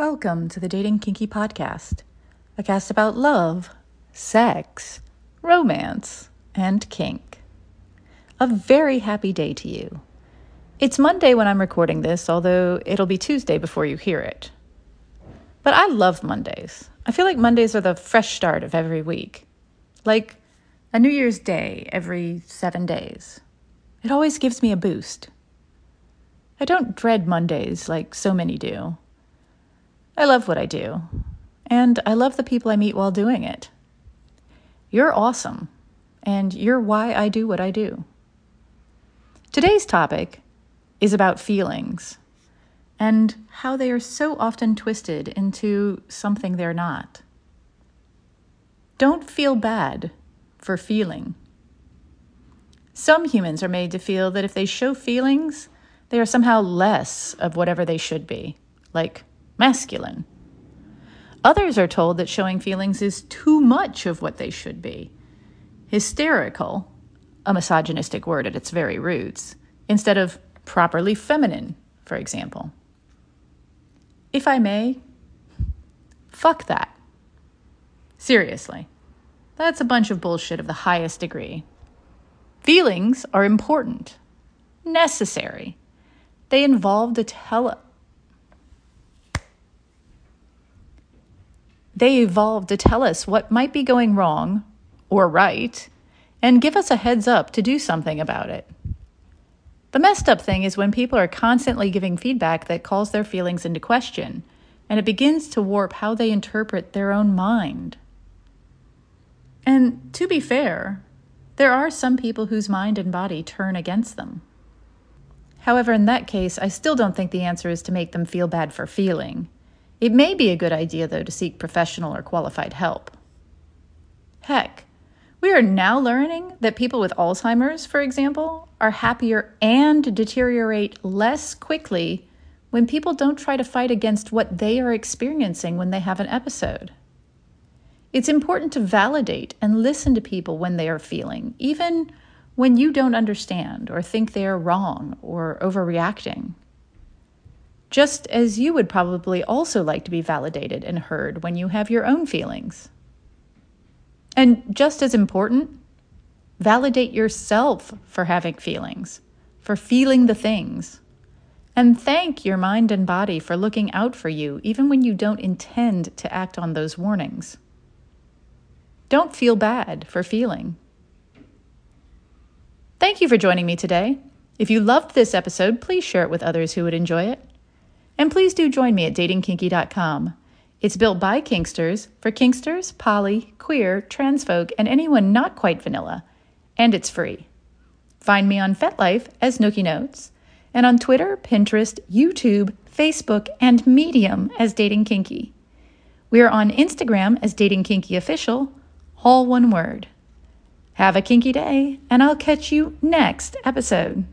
Welcome to the Dating Kinky Podcast, a cast about love, sex, romance, and kink. A very happy day to you. It's Monday when I'm recording this, although it'll be Tuesday before you hear it. But I love Mondays. I feel like Mondays are the fresh start of every week, like a New Year's Day every seven days. It always gives me a boost. I don't dread Mondays like so many do. I love what I do, and I love the people I meet while doing it. You're awesome, and you're why I do what I do. Today's topic is about feelings and how they are so often twisted into something they're not. Don't feel bad for feeling. Some humans are made to feel that if they show feelings, they are somehow less of whatever they should be, like masculine. Others are told that showing feelings is too much of what they should be. Hysterical, a misogynistic word at its very roots, instead of properly feminine, for example. If I may, fuck that. Seriously, that's a bunch of bullshit of the highest degree. Feelings are important, necessary. They involve the tele They evolved to tell us what might be going wrong or right and give us a heads up to do something about it. The messed up thing is when people are constantly giving feedback that calls their feelings into question, and it begins to warp how they interpret their own mind. And to be fair, there are some people whose mind and body turn against them. However, in that case, I still don't think the answer is to make them feel bad for feeling. It may be a good idea, though, to seek professional or qualified help. Heck, we are now learning that people with Alzheimer's, for example, are happier and deteriorate less quickly when people don't try to fight against what they are experiencing when they have an episode. It's important to validate and listen to people when they are feeling, even when you don't understand or think they are wrong or overreacting just as you would probably also like to be validated and heard when you have your own feelings. And just as important, validate yourself for having feelings, for feeling the things. And thank your mind and body for looking out for you, even when you don't intend to act on those warnings. Don't feel bad for feeling. Thank you for joining me today. If you loved this episode, please share it with others who would enjoy it. And please do join me at datingkinky.com. It's built by Kinksters for Kinksters, poly, queer, trans folk, and anyone not quite vanilla. And it's free. Find me on FetLife as Nookie Notes, and on Twitter, Pinterest, YouTube, Facebook, and Medium as Dating Kinky. We are on Instagram as Dating Kinky Official, all one word. Have a kinky day, and I'll catch you next episode.